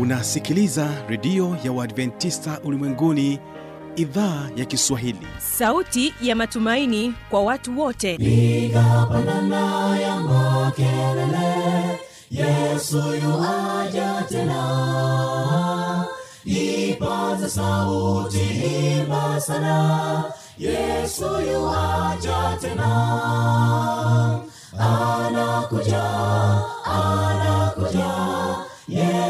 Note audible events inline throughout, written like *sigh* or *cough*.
unasikiliza redio ya uadventista ulimwenguni idhaa ya kiswahili. Sauti ya matumaini kwa watu wote. Piga pandana ya makelele yesu yuaja tena. Ipata sauti imba sana yesu yuaja tena. Anakuja anakuja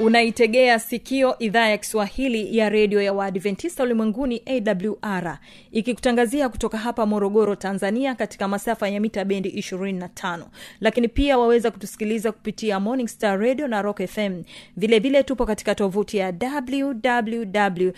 unaitegea sikio idhaa ya kiswahili ya redio ya waadventista ulimwenguni awr ikikutangazia kutoka hapa morogoro tanzania katika masafa ya mita bendi 25 lakini pia waweza kutusikiliza kupitia morning star radio na rock fm vilevile vile tupo katika tovuti ya www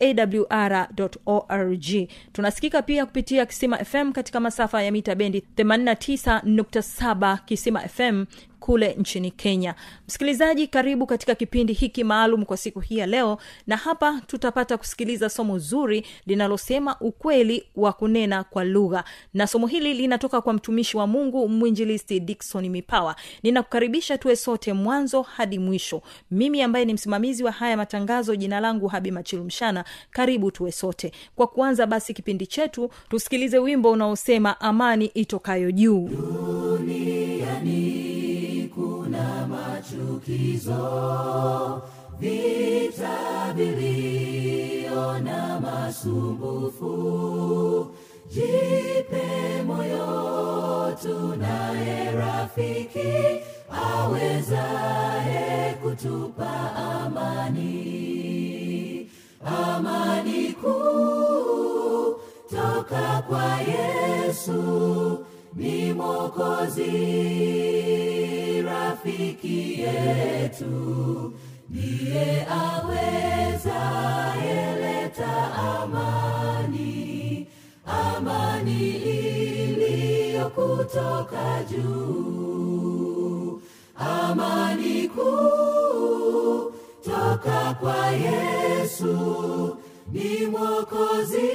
awr org. Tunasikika pia kupitia kisima fm katika masafa ya mita bendi 89.7 kisima fm kule nchini kenya. Msikilizaji karibu katika kipindi hiki maalum kwa siku hii ya leo na hapa tutapata kusikiliza somo zuri linalosema ukweli wa kunena kwa lugha. Na somo hili linatoka kwa mtumishi wa mungu mwinjilisti dikson mipawa. Ninakukaribisha tuwe sote mwanzo hadi mwisho. Mimi ambaye ni msimamizi wa haya matangazo jina langu habi machilumshana karibu tuwe sote. Kwa kuanza basi kipindi chetu tusikilize wimbo unaosema amani itokayo juu. Duniani machukizo vita vilio na masumbufu. Jipe moyo tunaye rafiki awezaye kutupa amani. Amani kuu toka kwa yesu ni mwokozi rafiki yetu ndiye aweza yeleta amani. Amani iliyo kutoka juu. Amani kuu toka kwa yesu. Ni mwokozi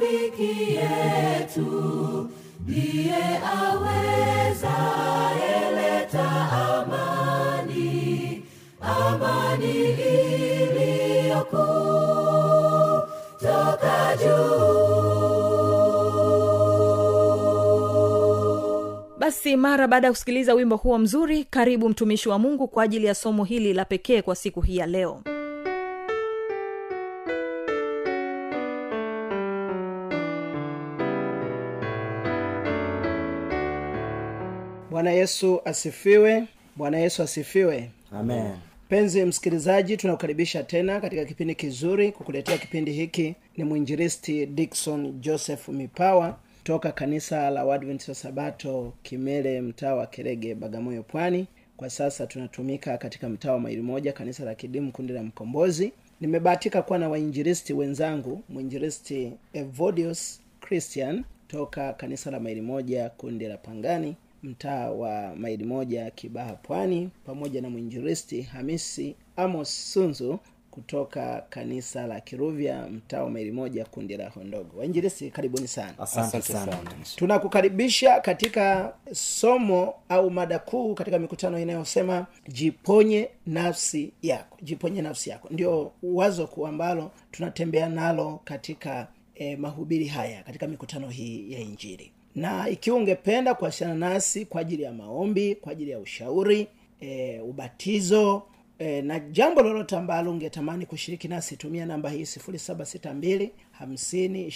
rafiki yetu ndiye aweza yeleta amani amani iliyokuu toka juu. Basi mara baada ya kusikiliza wimbo huo mzuri karibu mtumishi wa mungu kwa ajili ya somo hili la pekee kwa siku hii ya leo bwana yesu asifiwe. Bwana yesu asifiwe. Amen. Mpenzi msikilizaji tunakukaribisha tena katika kipindi kizuri kukuletea kipindi hiki. Ni mwinjilisti dikson joseph mipawa toka kanisa la wadventista sabato kimele mtaa wa kerege bagamoyo pwani. Kwa sasa tunatumika katika mtaa wa maili moja kanisa la kidimu kundi la mkombozi. Nimebahatika kuwa na wainjilisti wenzangu mwinjilisti evodius christian toka kanisa la maili moja kundi la pangani mtaa wa maili moja kibaha pwani pamoja na mwinjilisti hamisi amos sunzu kutoka kanisa la kiruvya mtaa wa maili moja kundi la hondogo wainjilisti karibuni sana. Asante sana tunakukaribisha katika somo au mada kuu katika mikutano inayosema jiponye nafsi yako jiponye nafsi yako. Ndio wazo kuu ambalo tunatembea nalo katika eh, mahubiri haya katika mikutano hii ya injili na ikiwa ungependa kuwasiliana nasi kwa ajili ya maombi kwa ajili ya ushauri e, ubatizo e, na jambo lolote ambalo ungetamani kushiriki nasi tumia namba hii 762 5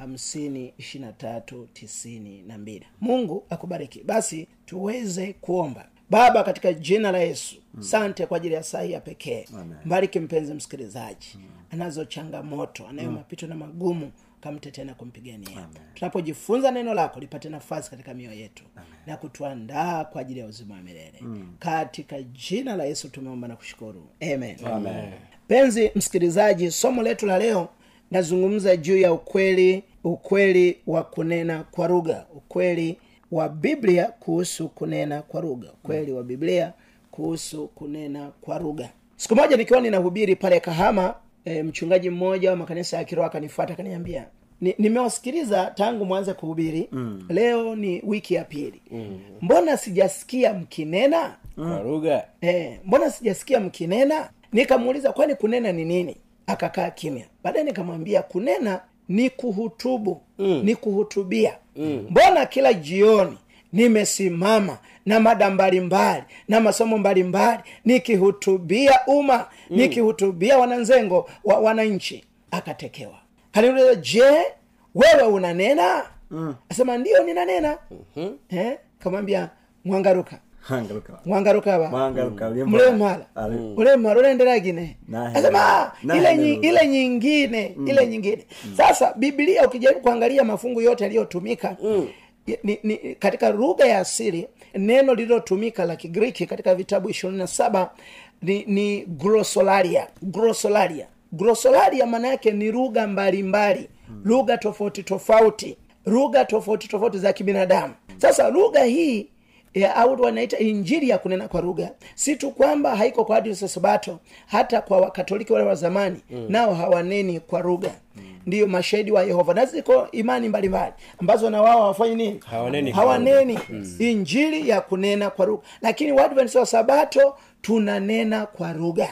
762 mungu akubariki. Basi tuweze kuomba. Baba katika jina la yesu sante kwa ajili ya saa hii ya pekee. Mbariki mpenzi msikilizaji. Anazo changamoto anayo mapito na magumu kamtetee na kumpigania tunapojifunza neno lako lipate nafasi katika mioyo yetu na kutuandaa kwa ajili ya uzima wa milele. Katika jina la yesu tumeomba na kushukuru. Amen, amen. penzi msikilizaji somo letu la leo nazungumza juu ya ukweli ukweli wa kunena kwa lugha. Ukweli wa biblia kuhusu kunena kwa lugha. Ukweli wa biblia kuhusu kunena kwa lugha. Siku moja nikiwa ninahubiri pale kahama e, mchungaji mmoja wa makanisa ya kiroho akanifuata akaniambia "Ni- nimewasikiliza tangu mwanze kuhubiri mm. leo ni wiki ya pili mm. mbona sijasikia mkinena kwa lugha e, mbona sijasikia mkinena nikamuuliza kwani kunena ni nini akakaa kimya baadaye nikamwambia kunena ni kuhutubu mm. ni kuhutubia mm. mbona kila jioni nimesimama na mada mbalimbali na masomo mbalimbali nikihutubia umma mm. nikihutubia wananzengo wa wananchi. Akatekewa. Kaniuliza je wewe unanena? Mm. asema ndio ninanena. Mm-hmm. eh, kamwambia mwangaruka. Hangaruka mwangaruka ba mwangaruka mlemala ulemala ulendelagine asema ile, nyi, lugha. ile nyingine ile nyingine. Sasa biblia ukijaribu kuangalia mafungu yote yaliyotumika ni, ni, katika lugha ya asili neno lililotumika la kigiriki katika vitabu ishirini na saba ni, ni grosolaria grosolaria grosolaria maana yake ni lugha mbalimbali lugha tofauti tofauti lugha tofauti tofauti za kibinadamu. Sasa lugha hii ya, au wanaita injili ya kunena kwa lugha. Si tu kwamba haiko kwa sabato hata kwa wakatoliki wale wa zamani mm. nao hawaneni kwa lugha. Mm. Ndiyo mashahidi wa yehova. Na ziko imani mbalimbali ambazo na wao hawafanyi nini? Hawaneni hawaneni. hawaneni injili ya kunena kwa lugha. Lakini waadventista wa sabato tunanena kwa lugha.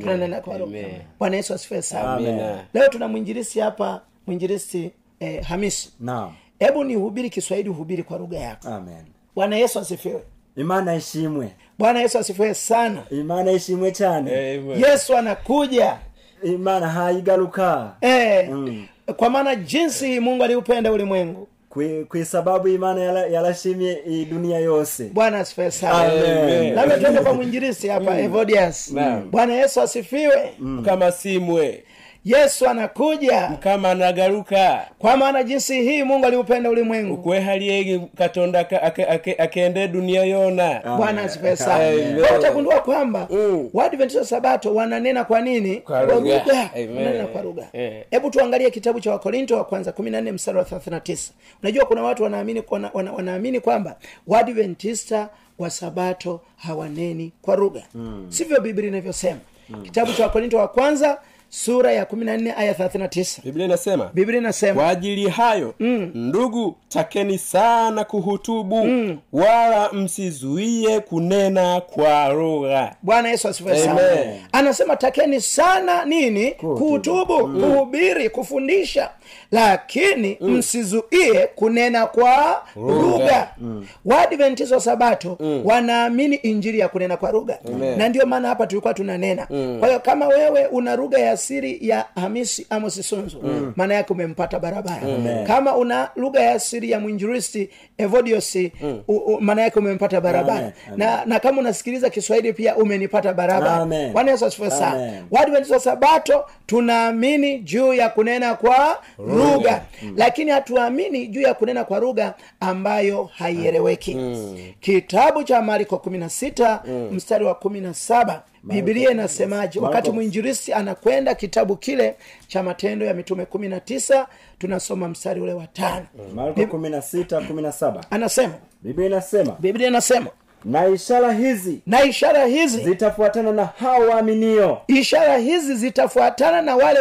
Tunanena kwa lugha. Bwana yesu asifiwe sana. Leo tuna mwinjilisi hapa mwinjilisi eh, hamisi. Naam. Hebu ni uhubiri kiswahili uhubiri kwa lugha yako. Amen. Bwana yesu asifiwe. Imana ishimwe. Bwana yesu asifiwe sana. Imana ishimwe chane. Amen. yesu anakuja imana haigaruka eh, Mm. kwa maana jinsi mungu aliupenda ulimwengu. Kwi- kwi sababu imana yala- yarashimye yala dunia yose. Bwana asifiwe sana. Labda tuende kwa mwinjirisi hapa evodias. Mm. bwana yesu asifiwe. Kama simwe yesu anakuja. Kama anagaruka. Kwa maana jinsi hii mungu aliupenda ulimwengu. Ukwehaliegi katonda akende ake, dunia yona. Bwana sana. Utagundua kwamba Mm. waadventista sabato wananena kwa nini? Kwa lugha. Wananena kwa lugha. Eh. hebu tuangalie kitabu cha wakorinto wa kwanza kumi na nne mstari wa thelathina tisa. Unajua kuna watu wanaamini wana, wana, wanaamini kwamba waadventista wa sabato hawaneni kwa lugha. Mm. sivyo biblia inavyosema. Mm. kitabu cha wakorinto wa kwanza sura ya kumi na nne aya thelathina tisa. Biblia inasema biblia inasema kwa ajili hayo mm. ndugu takeni sana kuhutubu mm. wala msizuie kunena kwa lugha. Bwana yesu asifiwe sana. Anasema takeni sana nini? Kuhutubu. Kuhubiri kufundisha. Lakini msizuie kunena kwa lugha. waadventist wa sabato wanaamini injili ya kunena kwa lugha. Na ndio maana hapa tulikuwa tunanena. Kwa hiyo kama wewe una lugha ya asili ya hamisi amos sunzu maana yake umempata barabara. Kama una lugha ya asili ya mwinjilisti evodiosi maana yake umempata barabara. Amen. Amen. na, na kama unasikiliza kiswahili pia umenipata barabara. Bwana yesu asifiwe sana. Amen. wa sabato tunaamini juu ya kunena kwa lugha. lakini hatuamini juu ya kunena kwa lugha ambayo haieleweki. Kitabu cha mariko 16 mstari wa 17 biblia inasemaje? Wakati mwinjirisi anakwenda kitabu kile cha matendo ya mitume 19 tunasoma mstari ule wa tano. Kumi na kumi na saba. Anasema biblia inasema biblia inasema na ishara hizi na ishara hizi zitafuatana na hao waaminio. Ishara hizi zitafuatana na wale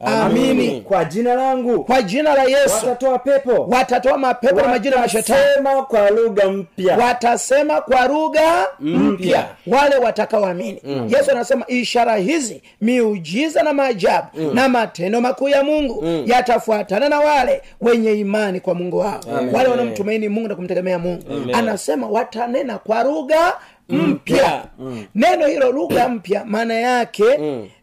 wanaoamini kwa jina langu. Kwa jina la yesu. Watatoa pepo. Watatoa mapepo na majina ya mashetani watasema kwa lugha mpya. Watasema kwa lugha mpya. wale watakaoamini. Yesu anasema ishara hizi miujiza na maajabu na matendo makuu ya mungu yatafuatana na wale wenye imani kwa mungu wao. Wale wanaomtumaini mungu na kumtegemea mungu. Anasema watanena kwa lugha mpya. neno hilo lugha mpya maana yake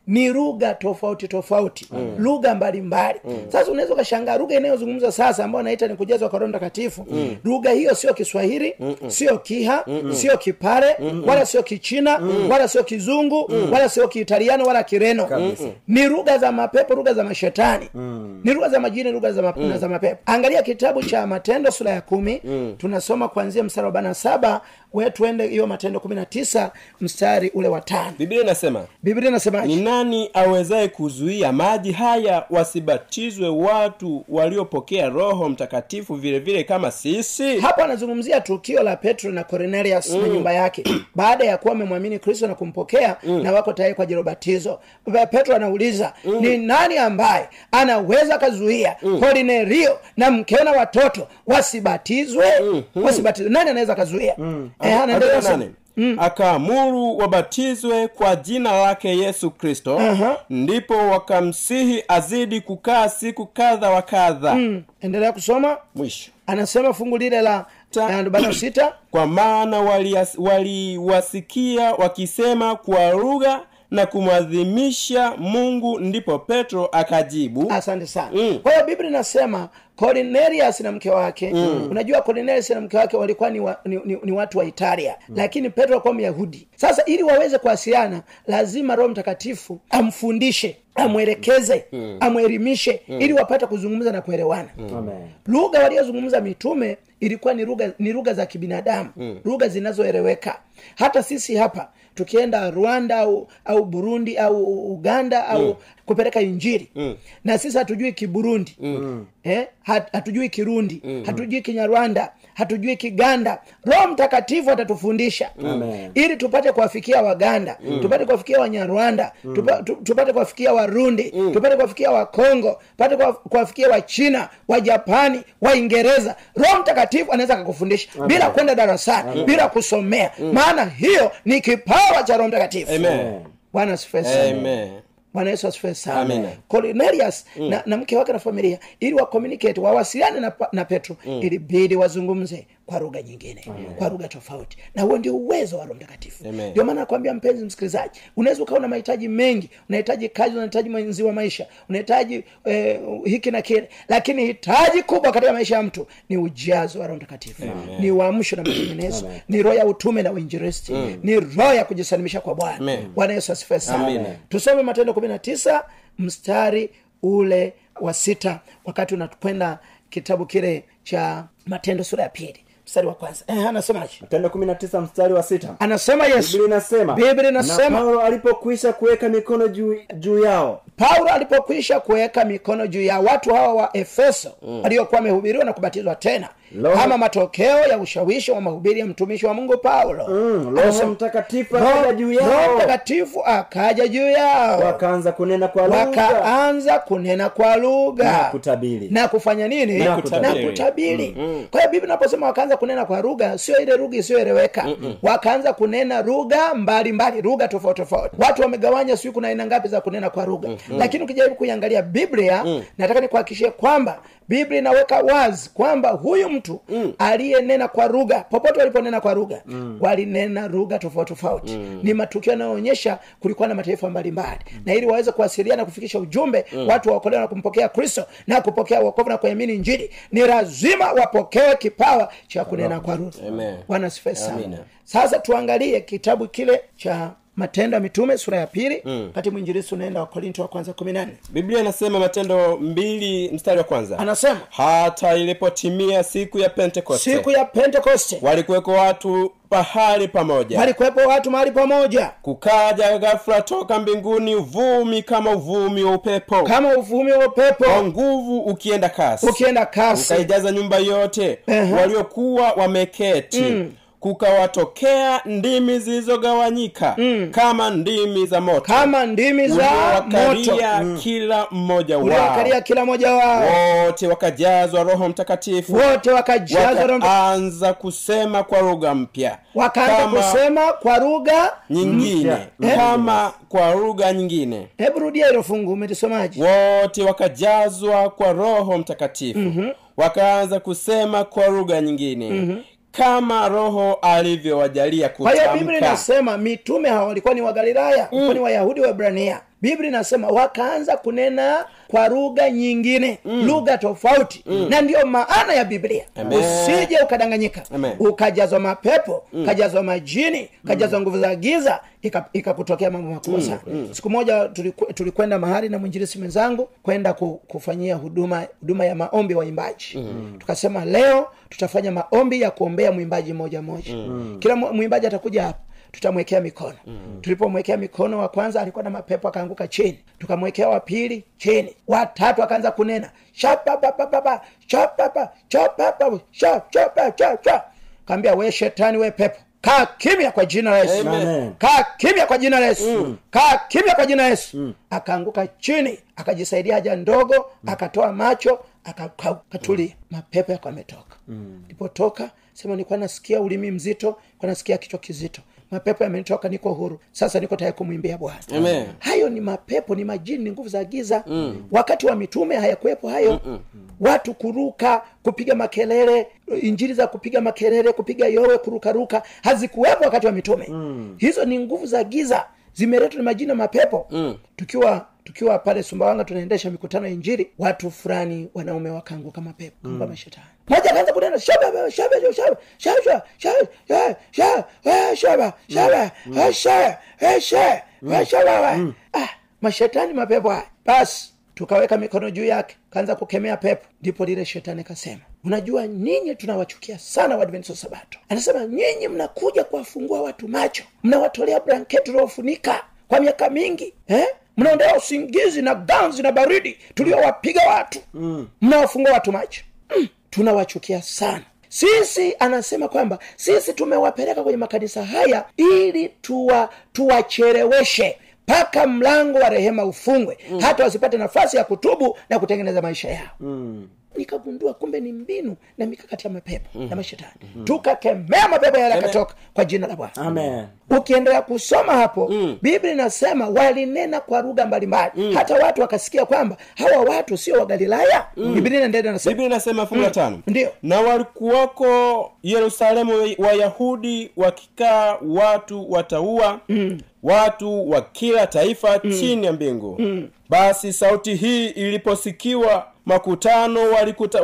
ni lugha tofauti tofauti lugha mbalimbali. Sasa unaweza ukashangaa lugha inayozungumza sasa ambayo naita ni kujazwa kwa roho mtakatifu. Lugha hiyo sio kiswahili sio kiha sio kipare wala sio kichina wala sio kizungu wala sio kiitaliano wala kireno. Ni lugha za mapepo lugha za mashetani. Ni lugha za majini lugha za, map- na za mapepo. Angalia kitabu cha matendo sura ya kumi. Tunasoma kuanzia mstari wa arobaini na saba. We tuende hiyo matendo kumi na tisa mstari ule wa tano. Biblia inasema biblia inasemaje ni nani awezaye kuzuia maji haya wasibatizwe watu waliopokea roho mtakatifu vile vile kama sisi? Hapo anazungumzia tukio la petro na cornelius na nyumba yake. *clears throat* Baada ya kuwa wamemwamini kristo na kumpokea na wako tayari kwa ya ubatizo petro anauliza ni nani ambaye anaweza akazuia kornelio na mkeo na watoto wasibatizwe? Wasibatizwe. Nani anaweza akazuia? Eh, nane. akaamuru wabatizwe kwa jina lake yesu kristo. Aha. ndipo wakamsihi azidi kukaa siku kadha wa kadha. Mm, endelea kusoma. Mwisho. Anasema fungu lile la sita. Kwa maana waliwasikia wakisema kwa lugha na kumwadhimisha mungu ndipo petro akajibu asante sana Mm. kwa hiyo biblia inasema cornelius na mke wake mm. unajua cornelius na mke wake walikuwa ni, wa, ni, ni, ni watu wa italia mm. lakini petro alikuwa myahudi sasa ili waweze kuwasiliana lazima roho mtakatifu amfundishe amwelekeze mm. amwelimishe mm. ili wapate kuzungumza na kuelewana mm. lugha waliozungumza mitume ilikuwa ni lugha ni lugha za kibinadamu mm. lugha zinazoeleweka hata sisi hapa tukienda rwanda au au burundi au uganda au mm. kupeleka injiri mm. na sisi hatujui kiburundi mm. eh? Hat, hatujui kirundi mm. hatujui kinyarwanda hatujui kiganda roho mtakatifu atatufundisha ili tupate kuwafikia waganda mm. tupate kuwafikia wanyarwanda mm. tupa, tupate kuwafikia warundi mm. tupate kuwafikia wakongo pate kuwa- kuwafikia wachina wajapani waingereza roho mtakatifu anaweza akakufundisha bila kwenda darasani bila kusomea maana hiyo ni kipawa cha roho mtakatifu Amen. bwana Amen. Bwana yesu asifiwe sana. Cornelius na, na mke wake na familia ili wakomunicate wawasiliane na, na petro ilibidi wazungumze kwa lugha nyingine kwa lugha tofauti. Na huo ndio uwezo wa roho mtakatifu. Ndio maana nakwambia mpenzi msikilizaji unaweza ukawa na mahitaji mengi unahitaji kazi unahitaji mwenzi wa maisha unahitaji eh, hiki na kile lakini hitaji kubwa katika maisha ya mtu ni ujazo wa roho mtakatifu. Ni uamsho na matengenezo ni roho ya utume na uinjilisti. Ni roho ya kujisalimisha kwa bwana. Bwana yesu asifue sana. Tusome matendo kumi na tisa mstari ule wa sita wakati unakwenda kitabu kile cha matendo sura ya pili mstari wa kwanza. Eh, anasemaje? Matendo kumi na tisa mstari wa sita. Anasema yesu. Biblia inasema Biblia na inasema paulo alipokwisha kuweka mikono juu juu yao paulo alipokwisha kuweka mikono juu ya watu hawa wa efeso waliokuwa wamehubiriwa na kubatizwa tena Lo- kama matokeo ya ushawishi wa mahubiri ya mtumishi wa mungu paulo. Mm, roho mtakatifu akaja juu yao. mtakatifu akaja juu yao. Wakaanza kunena kwa lugha. Wakaanza kunena kwa lugha. Na kutabiri. Na kufanya nini? Na kutabiri. na kutabiri kwa hiyo biblia inaposema wakaanza kunena kwa lugha sio ile lugha isiyoeleweka. Wakaanza kunena lugha mbalimbali lugha tofauti tofauti. Watu wamegawanya sijui kuna aina ngapi za kunena kwa lugha lakini ukijaribu kuiangalia biblia nataka nikuhakikishie kwamba biblia inaweka wazi kwamba huyu mtu aliyenena kwa lugha popote waliponena kwa lugha walinena lugha tofauti tofauti. Ni matukio yanayoonyesha kulikuwa na mataifa mbalimbali. Na ili waweze kuwasiliana na kufikisha ujumbe watu waokolewa na kumpokea kristo na kupokea wokovu na kuamini injili ni lazima wapokee kipawa cha kunena kwa lugha. Bwana asifiwe sana. Sasa tuangalie kitabu kile cha matendo ya mitume sura ya pili wakati mwinjilisi unaenda wa korinto wa kwanza kumi nane biblia inasema matendo mbili mstari wa kwanza. Anasema hata ilipotimia siku ya pentekoste siku ya pentekoste walikuweko watu pahali pamoja. walikuwepo watu mahali pamoja. Kukaja ghafula toka mbinguni uvumi kama uvumi wa upepo. Kama uvumi wa kwa upepo nguvu ukienda kasi. Ukienda kasi. Ukaijaza nyumba yote. Ehe. waliokuwa wameketi kukawatokea ndimi zilizogawanyika kama ndimi za moto. Kama ndimi za moto. Uliowakalia kila mmoja wao. Kila mmoja wao. Wote wakajazwa roho mtakatifu. Wote wakajazwa wakaanza kusema kwa lugha mpya. Wakaanza kusema kwa lugha nyingine. mpya. kama kwa lugha nyingine. Hebu rudia hilo fungu umelisomaje wote wakajazwa kwa roho mtakatifu. Wakaanza kusema kwa lugha nyingine kama roho alivyowajalia kwa hiyo biblia inasema mitume hawa walikuwa ni wagalilaya walikuwa ni wayahudi wa ibrania biblia inasema wakaanza kunena kwa lugha nyingine lugha tofauti. Na ndiyo maana ya biblia. Amen. usije ukadanganyika. Amen. ukajazwa mapepo ukajazwa majini ukajazwa nguvu za giza ika- ikakutokea mambo makubwa sana. Siku moja tuliku- tulikwenda mahali na mwinjilisi mwenzangu kwenda ku, kufanyia huduma huduma ya maombi waimbaji. Tukasema leo tutafanya maombi ya kuombea mwimbaji moja moja. Mm. kila mwimbaji atakuja hapa tutamwekea mikono mm. tulipomwekea mikono wa kwanza alikuwa na mapepo akaanguka chini tukamwekea wa pili chini watatu akaanza kunena kaambia we shetani we pepo kaa kimya kwa jina la yesu kaa kimya kwa jina la yesu kaa kimya kwa jina la yesu akaanguka chini akajisaidia haja ndogo akatoa macho aka- mm. mapepo yako ametoka lipotoka sema nilikuwa nasikia ulimi mzito nilikuwa nasikia kichwa kizito mapepo yamenitoka niko huru sasa niko tayari kumwimbia bwana hayo ni mapepo ni majini ni nguvu za giza mm. wakati wa mitume hayakuwepo hayo Mm-mm. watu kuruka kupiga makelele injili za kupiga makelele kupiga yowe kurukaruka hazikuwepo wakati wa mitume mm. hizo ni nguvu za giza zimeletwa na majini na mapepo mm. tukiwa tukiwa pale sumbawanga tunaendesha mikutano ya injili watu fulani wanaume wakaanguka mapepo kama mashetani. Moja akaanza kunena shaba shaba shaba shaba shaba shaba shaba shaba shaba shaba shaba shaba shaba ah mashetani mapepo haya. Basi tukaweka mikono juu yake kaanza kukemea pepo. Ndipo lile shetani kasema unajua ninyi tunawachukia sana wadventista sabato. Anasema nyinyi mnakuja kuwafungua watu macho mnawatolea blanketi uliofunika kwa miaka mingi eh? Mnaondea usingizi na ganzi na baridi tuliowapiga watu mm. mnawafungua watu macho mm. tunawachukia sana sisi anasema kwamba sisi tumewapeleka kwenye makanisa haya ili tuwa tuwacheleweshe mpaka mlango wa rehema ufungwe mm. hata wasipate nafasi ya kutubu na kutengeneza maisha yao mm nikagundua kumbe ni mbinu na mikakati ya mapepo mm. na mashetani mm. tukakemea mapepo yale yakatoka kwa jina la bwana ukiendelea kusoma hapo mm. biblia inasema walinena kwa lugha mbalimbali mm. hata watu wakasikia kwamba hawa watu sio wagalilaya mm. biblia inaendelea nasema biblia inasema fungu la tano Ndiyo. na walikuwako yerusalemu wayahudi wakikaa watu wataua mm. Watu wa kila taifa mm. chini ya mbingu mm. basi sauti hii iliposikiwa makutano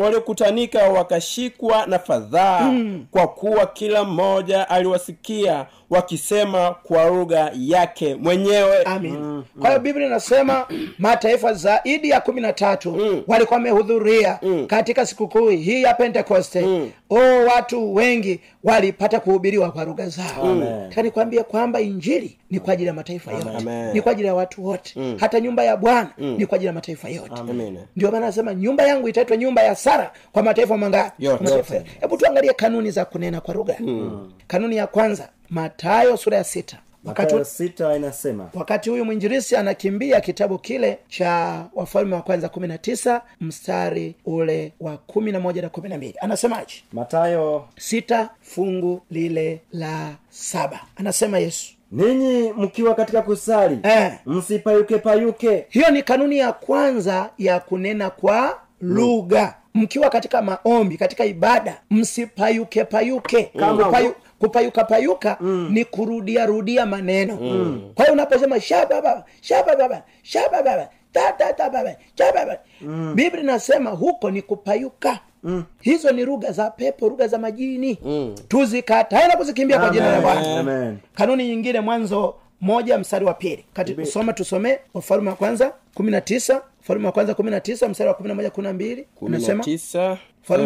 waliokutanika wakashikwa na fadhaa mm. kwa kuwa kila mmoja aliwasikia wakisema kwa lugha yake mwenyewe amin kwa hiyo biblia inasema *clears throat* mataifa zaidi ya kumi na tatu mm. walikuwa wamehudhuria mm. katika sikukuu hii ya pentekoste mm. o watu wengi walipata kuhubiriwa kwa lugha zao. Tanikwambia kwamba injili ni kwa ajili ya mataifa yote. Amen. ni kwa ajili ya watu wote. Mm. hata nyumba ya bwana mm. ni kwa ajili ya mataifa yote. Amen. ndio maana anasema nyumba yangu itaitwa nyumba ya sara kwa mataifa mangapi hebu tuangalie kanuni za kunena kwa lugha. Mm. kanuni ya kwanza matayo sura ya sita wakati sita inasema wakati huyu mwinjirisi anakimbia kitabu kile cha wafalme wa kwanza kumi na tisa mstari ule wa kumi na moja na kumi na mbili. Anasemaje? Matayo sita fungu lile la saba. Anasema yesu. Ninyi mkiwa katika kusali Eh. msipayuke payuke hiyo ni kanuni ya kwanza ya kunena kwa lugha. Mkiwa katika maombi katika ibada msipayuke payuke Kama- Kupayu, kupayuka payuka mm. ni kurudia rudia maneno mm. kwa hiyo unaposema shababa mm. biblia inasema huko ni kupayuka Mm. hizo ni lugha za pepo lugha za majini mm. tuzikatae na kuzikimbia kwa jina la bwana kanuni nyingine mwanzo moja mstari wa pili kati soma tusomee wafalume wa kwanza kumi na tisa ufalume wa kwanza kumi na tisa mstari wa kumi na moja kumi na mbili unasema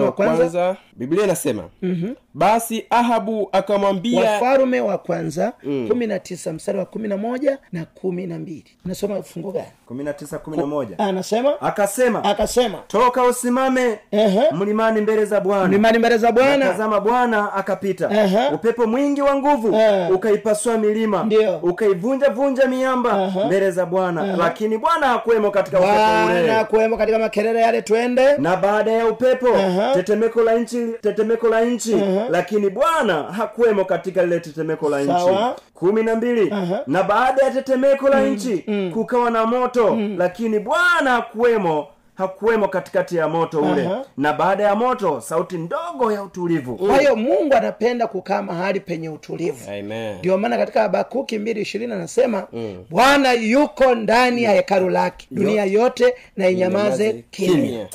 wa kwanza. kwanza biblia inasema mm-hmm. Basi ahabu akamwambia wafalume wa kwanza kumi na tisa mstari wa kumi na moja na kumi na mbili. Nasoma fungu gani? kumi na tisa kumi na moja. Anasema akasema akasema. Toka usimame mlimani mbele za bwana. Mlimani mbele za bwana. Tazama bwana akapita. Ehe. upepo mwingi wa nguvu Eh. ukaipasua milima. Ndio. ukaivunja vunja miamba mbele za bwana. Lakini bwana hakuwemo katika upepo bwana ule. kuwemo katika makelele yale twende. Na baada ya upepo Aha. tetemeko la nchi tetemeko la nchi lakini bwana hakuwemo katika lile tetemeko la nchi. Kumi na mbili. Na baada ya tetemeko la nchi kukawa na moto. Lakini bwana hakuwemo hakuwemo katikati ya moto ule. Aha. na baada ya moto sauti ndogo ya utulivu. Kwa hiyo mungu anapenda kukaa mahali penye utulivu. Ndio maana katika habakuki mbili ishirini anasema bwana yuko ndani ya hekalu lake dunia yote na inyamaze kimya.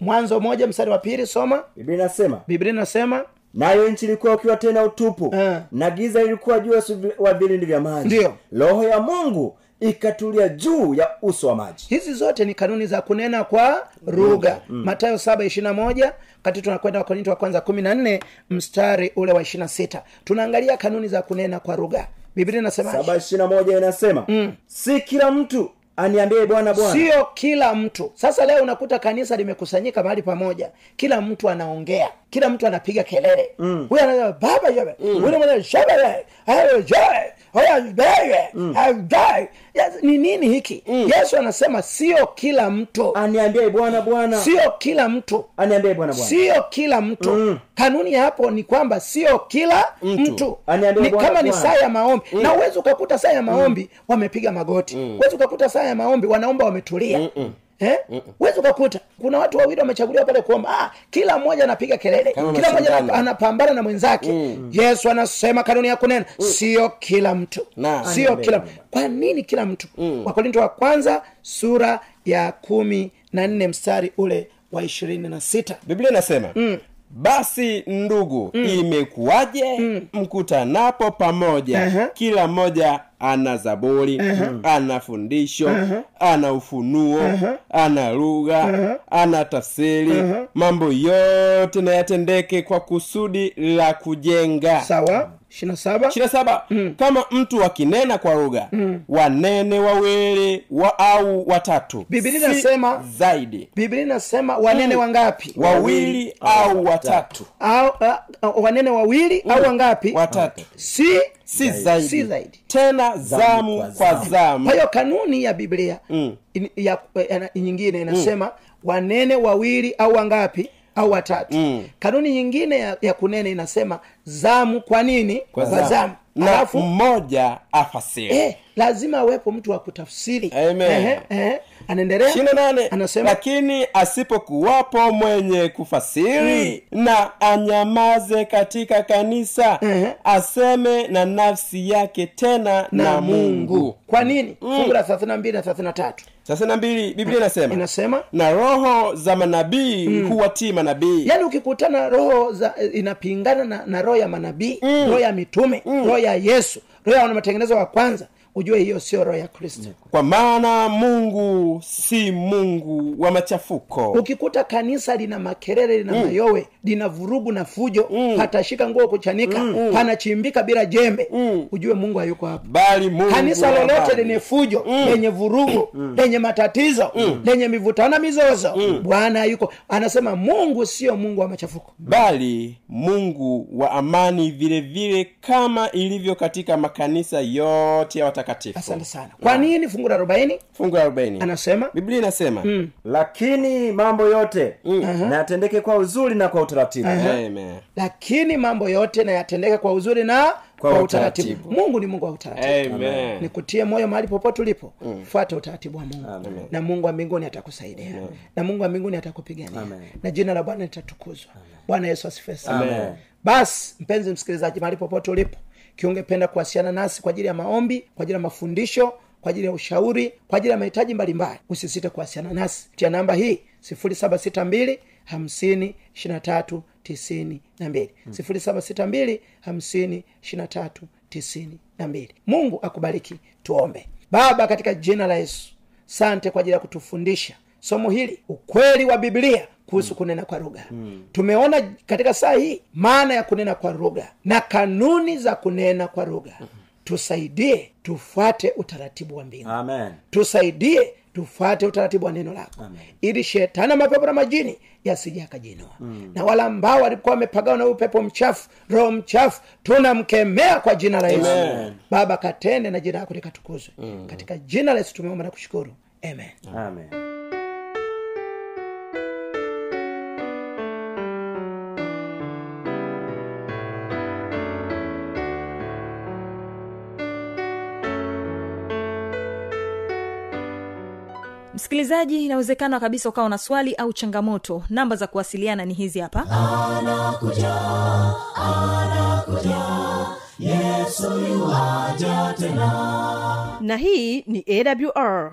mwanzo moja mstari wa pili soma. Biblia inasema biblia inasema nayo nchi ilikuwa ukiwa tena utupu uh. na giza ilikuwa juu wa vilindi vya maji. Ndio. Roho ya mungu ikatulia juu ya uso wa maji. Hizi zote ni kanuni za kunena kwa lugha. Matayo saba ishirina moja kati tunakwenda wakorinto wa kwanza kumi na nne mstari ule wa ishirina sita. Tunaangalia kanuni za kunena kwa lugha. Biblia inasema inasema si kila mtu aniambie bwana bwana. Sio kila mtu. Sasa leo unakuta kanisa limekusanyika mahali pamoja. Kila mtu anaongea. Kila mtu anapiga kelele. Huyu anasema baba yabe huyu mwenye shabele hayo jae haya bebe hayo Yes, ni nini hiki? Yesu anasema sio kila mtu. Aniambie bwana bwana. Sio kila mtu. Aniambie bwana bwana. Sio kila mtu. Mm. kanuni ya hapo ni kwamba sio kila mtu, Aniambie ni kama ni saa ya maombi. Na uwezi ukakuta saa ya maombi wamepiga magoti. Uwezi ukakuta saa ya maombi wanaomba wametulia. Eh? Huwezi ukakuta. Kuna watu wawili wamechaguliwa pale kuomba. Ah, kila mmoja anapiga kelele. Kama kila mmoja mashindano. anapambana na mwenzake. Yesu anasema kanuni ya kunena sio kila mtu. Na. sio Aniambie kila mtu. kwa nini kila mtu? Wakorinto wa kwanza sura ya kumi na nne mstari ule wa ishirini na sita. Biblia inasema basi ndugu imekuwaje? Mkutanapo pamoja. Aha. kila mmoja ana zaburi ana fundisho ana ufunuo ana lugha ana tafsiri. Mambo yote na yatendeke kwa kusudi la kujenga. Sawa ishirina saba? Ishirina saba. Kama mtu akinena kwa lugha wanene wawili wa au watatu. Biblia si inasema- zaidi. Biblia inasema wanene wangapi? Wawili au watatu. au uh, wanene wawili au wangapi? Watatu. Si si zaidi, si zaidi. Tena zamu kwa kwa zamu. zamu. Kwa hiyo kanuni ya biblia Mm. in, ya, ya, nyingine inasema wanene wawili au wangapi au watatu Mm. kanuni nyingine ya, ya kunene inasema zamu kwa nini kwa zamu na alafu mmoja afasiri eh, lazima awepo mtu wa kutafsiri Amen. Ehe, ehe. Anaendelea? Ishirini na nane. Anasema lakini asipokuwapo mwenye kufasiri na anyamaze katika kanisa Ehe. aseme na nafsi yake tena na mungu. Kwa nini? Fungu la thelathini na mbili na thelathini na tatu. thelathini na mbili biblia inasema inasema na roho za manabii huwatii manabii. Yaani ukikutana roho za inapingana na, na roho ya manabii roho ya mitume roho ya yesu roho ya wanamatengenezo wa kwanza ujue hiyo sio roho ya kristo. Kwa maana mungu si mungu wa machafuko. Ukikuta kanisa lina makelele lina mayowe lina vurugu na fujo patashika nguo kuchanika panachimbika bila jembe ujue mungu hayuko hapo bali mungu kanisa lolote lenye fujo lenye vurugu lenye matatizo lenye mivutano na mizozo bwana yuko anasema mungu sio mungu wa machafuko. Bali mungu wa amani vile vile kama ilivyo katika makanisa yote ya watakatifu asante sana. Kwa nini fungu la arobaini? Fungu la arobaini. Anasema? Biblia inasema lakini mambo yote na yatendeke kwa uzuri na kwa utaratibu. Amen. lakini mambo yote na yatendeke kwa uzuri na kwa, Kwa utaratibu. utaratibu. mungu ni mungu wa utaratibu. Nikutie moyo mahali popote ulipo. Fuata utaratibu wa mungu. Na mungu wa mbinguni atakusaidia. Na mungu wa mbinguni atakupigania. Na jina la bwana litatukuzwa. Bwana yesu asifiwe sana. Basi mpenzi msikilizaji mahali popote ulipo kiungependa kuwasiliana nasi kwa ajili ya maombi kwa ajili ya mafundisho kwa ajili ya ushauri kwa ajili ya mahitaji mbalimbali. Usisite kuwasiliana nasi tia namba hii 762 50 23 92 0762 50 23 92 mungu akubariki. Tuombe. Baba katika jina la yesu sante kwa ajili ya kutufundisha somo hili ukweli wa biblia kuhusu kunena kwa lugha. Tumeona katika saa hii maana ya kunena kwa lugha na kanuni za kunena kwa lugha. Tusaidie tufuate utaratibu wa mbingu. Amen. Tusaidie tufuate utaratibu wa neno lako. Ili shetani na mapepo na majini yasije akajinua na wala ambao walikuwa wamepagawa na upepo mchafu roho mchafu tunamkemea kwa jina la yesu. Amen. baba katende na jina lako likatukuzwe. Katika jina la yesu tumeomba na kushukuru. Amen. Amen. msikilizaji msikilizaji inawezekana kabisa ukawa na swali au changamoto. Namba za kuwasiliana ni hizi hapa. Anakuja anakuja. Yesu tena. Na hii ni awr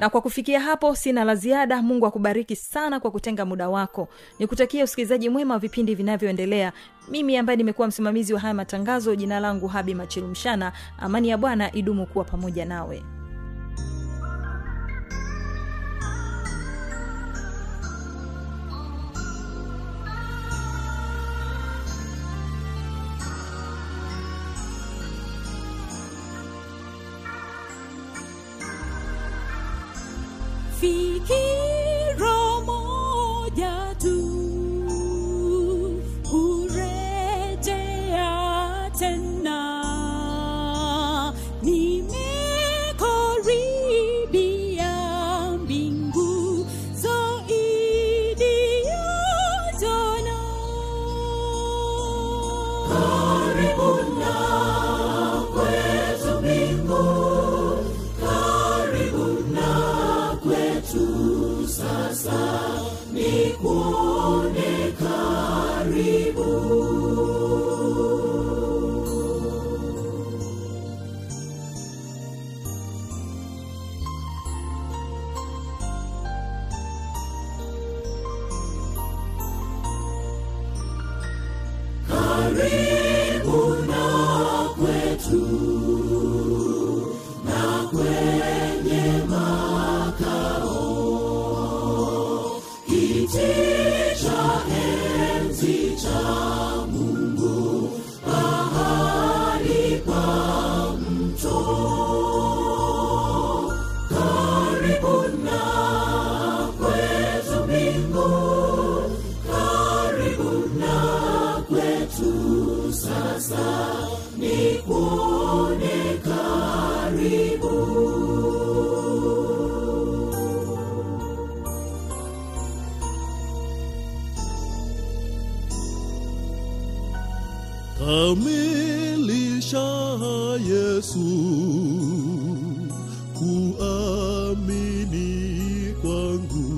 na kwa kufikia hapo sina la ziada. Mungu akubariki sana kwa kutenga muda wako. Nikutakia usikilizaji mwema wa vipindi vinavyoendelea. Mimi ambaye nimekuwa msimamizi wa haya matangazo jina langu habi machilumshana amani ya bwana idumu kuwa pamoja nawe kamilisha Yesu. Kuamini kwangu.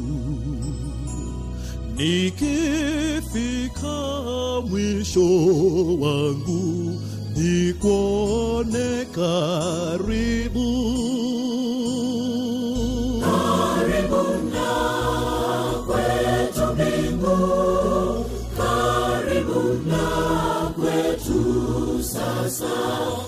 Nikifika mwisho wangu karibu karibu sasa